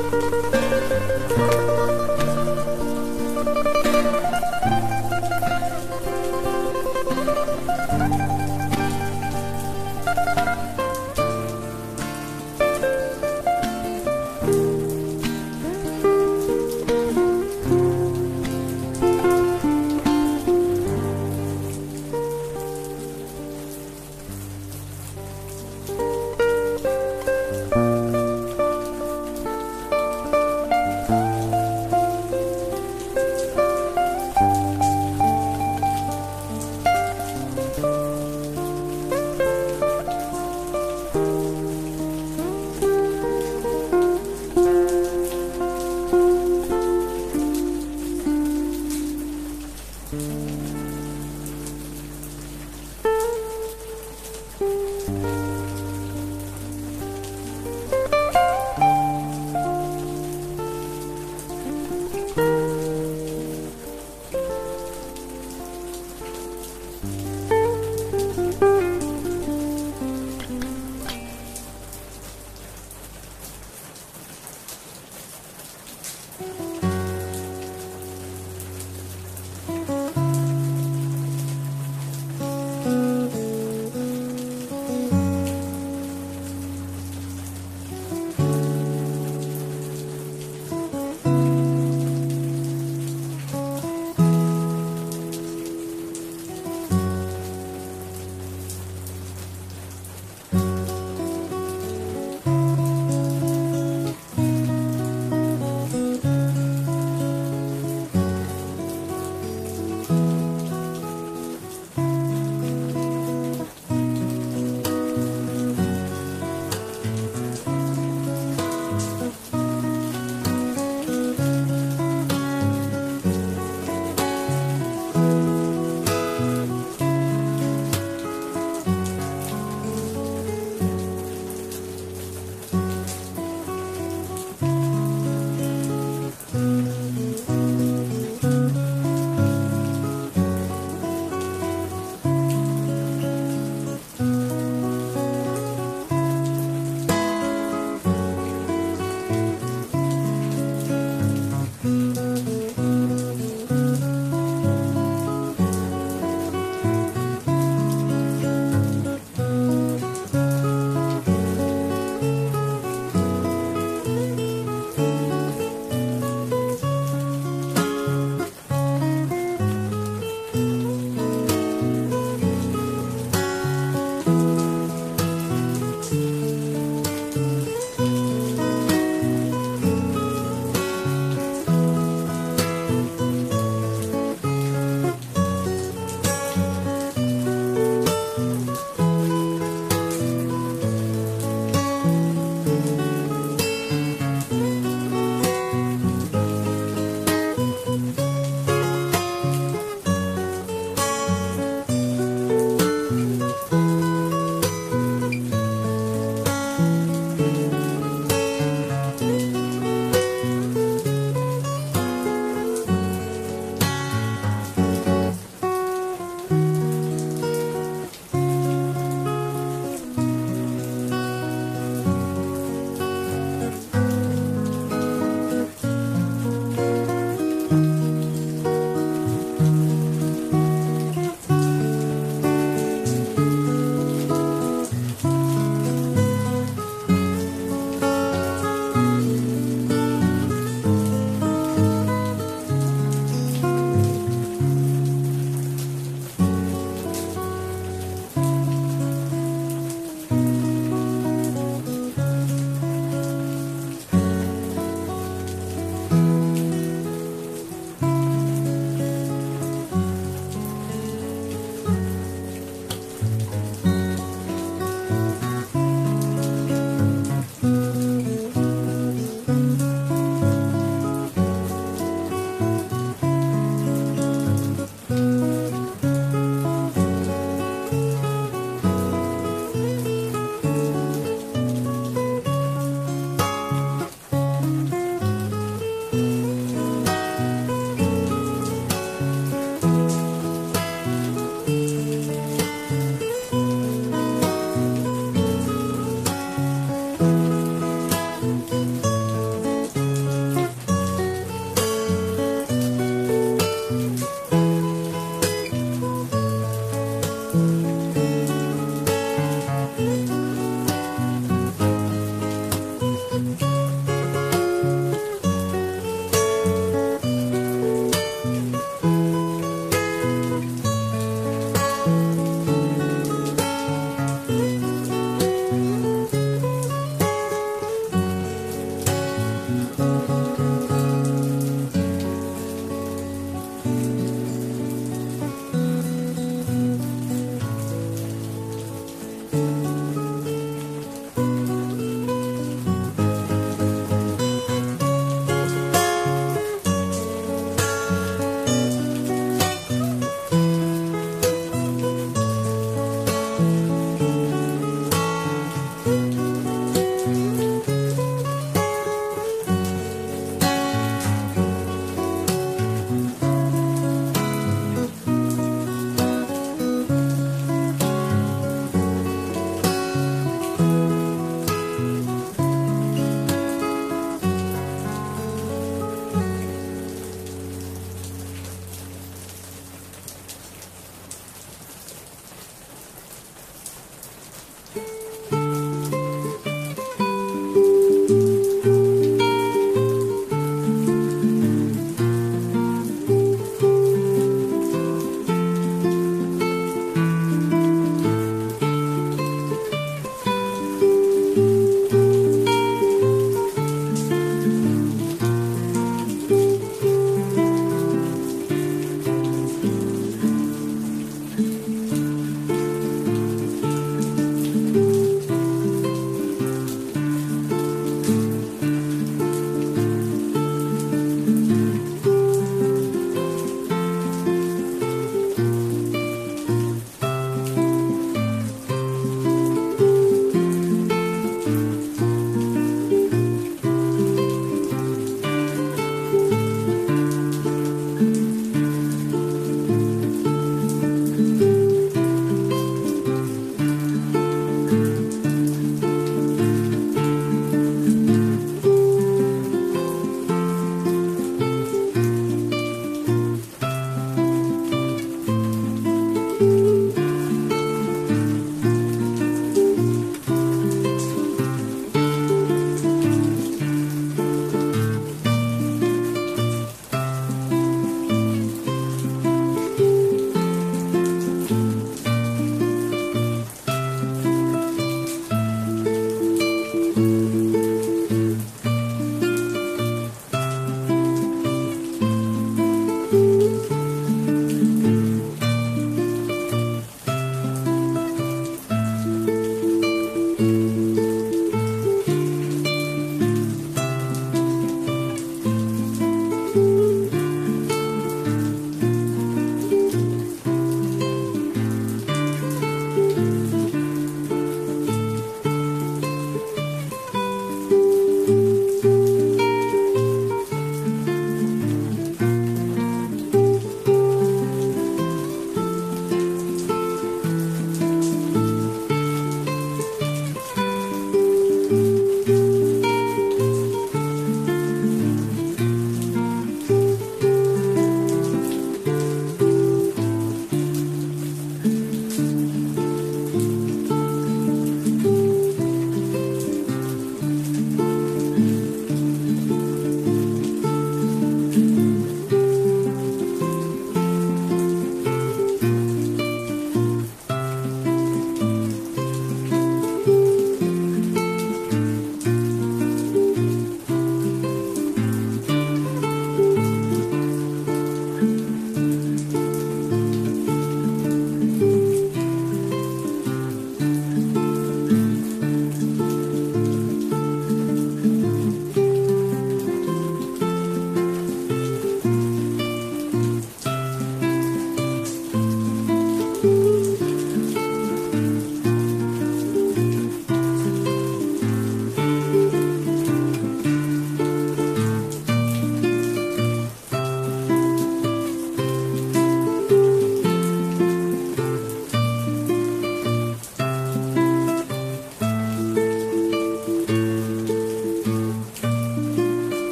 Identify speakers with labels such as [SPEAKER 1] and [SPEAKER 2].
[SPEAKER 1] Música